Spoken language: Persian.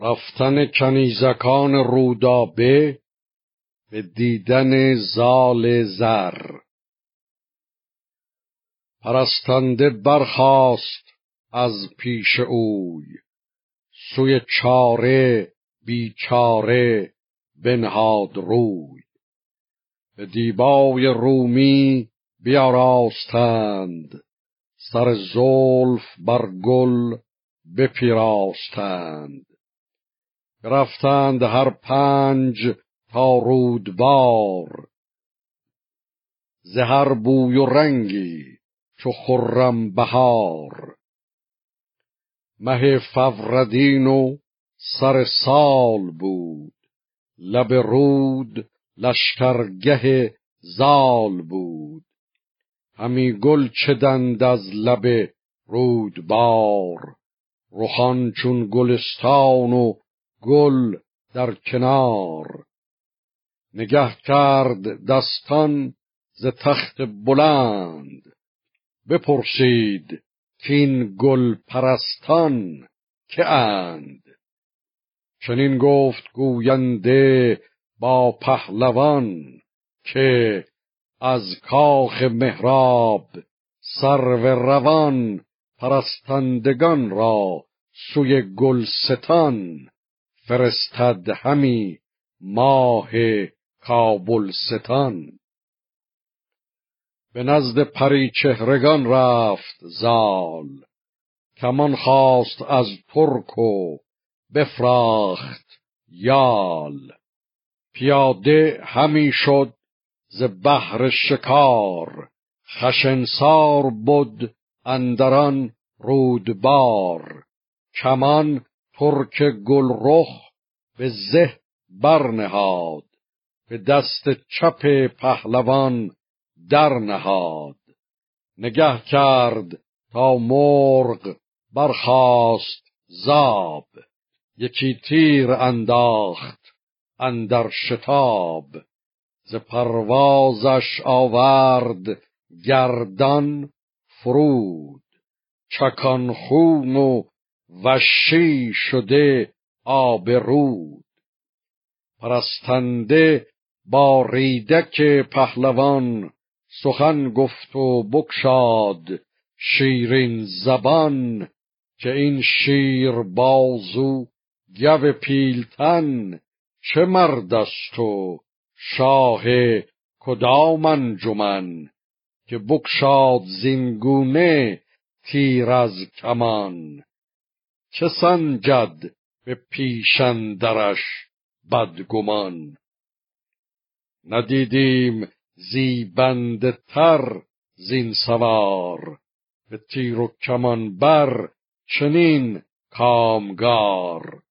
رفتن کنیزکان رودابه به دیدن زال زر. پرستنده برخاست از پیش اوی. سوی چاره بیچاره بنهاد روی. به دیبای رومی بیاراستند. سر زلف بر گل بپیراستند. رفتند هر پنج تا رودبار. زهر بوی و رنگی چو خرم بهار. مه فوردین و سر سال بود. لب رود لشکرگه زال بود. همی گل چدند از لب رودبار. رخان چون گلستان و گل در کنار. نگه کرد دستان ز تخت بلند. بپرسید کین گل پرستان که اند. چنین گفت گوینده با پهلوان که از کاخ مهراب سرو روان پرستندگان را سوی گلستان. فرستد همی ماه کابلستان به نزد پری چهرگان رفت زال. کمان خواست از ترک و بفراخت یال. پیاده همی شد ز بحر شکار. خشنسار بود اندران رودبار. کمان ترک گلرخ به زه برنهاد به دست چپ پهلوان در نهاد نگه کرد تا مرغ برخاست زاب یکی تیر انداخت اندر شتاب. ز پروازش آورد گردان فرود چکان خون و وشی شده آب رود. پرستنده با ریدک پهلوان سخن گفت و بکشاد شیرین زبان که این شیر بازو گو پیلتن چه مرد است و شاه کدام انجمن که بکشاد زینگونه تیر از کمان. چه سنجد به پیشندرش بدگمان؟ ندیدیم زیبنده تر زین سوار به تیر و کمان بر چنین کامگار.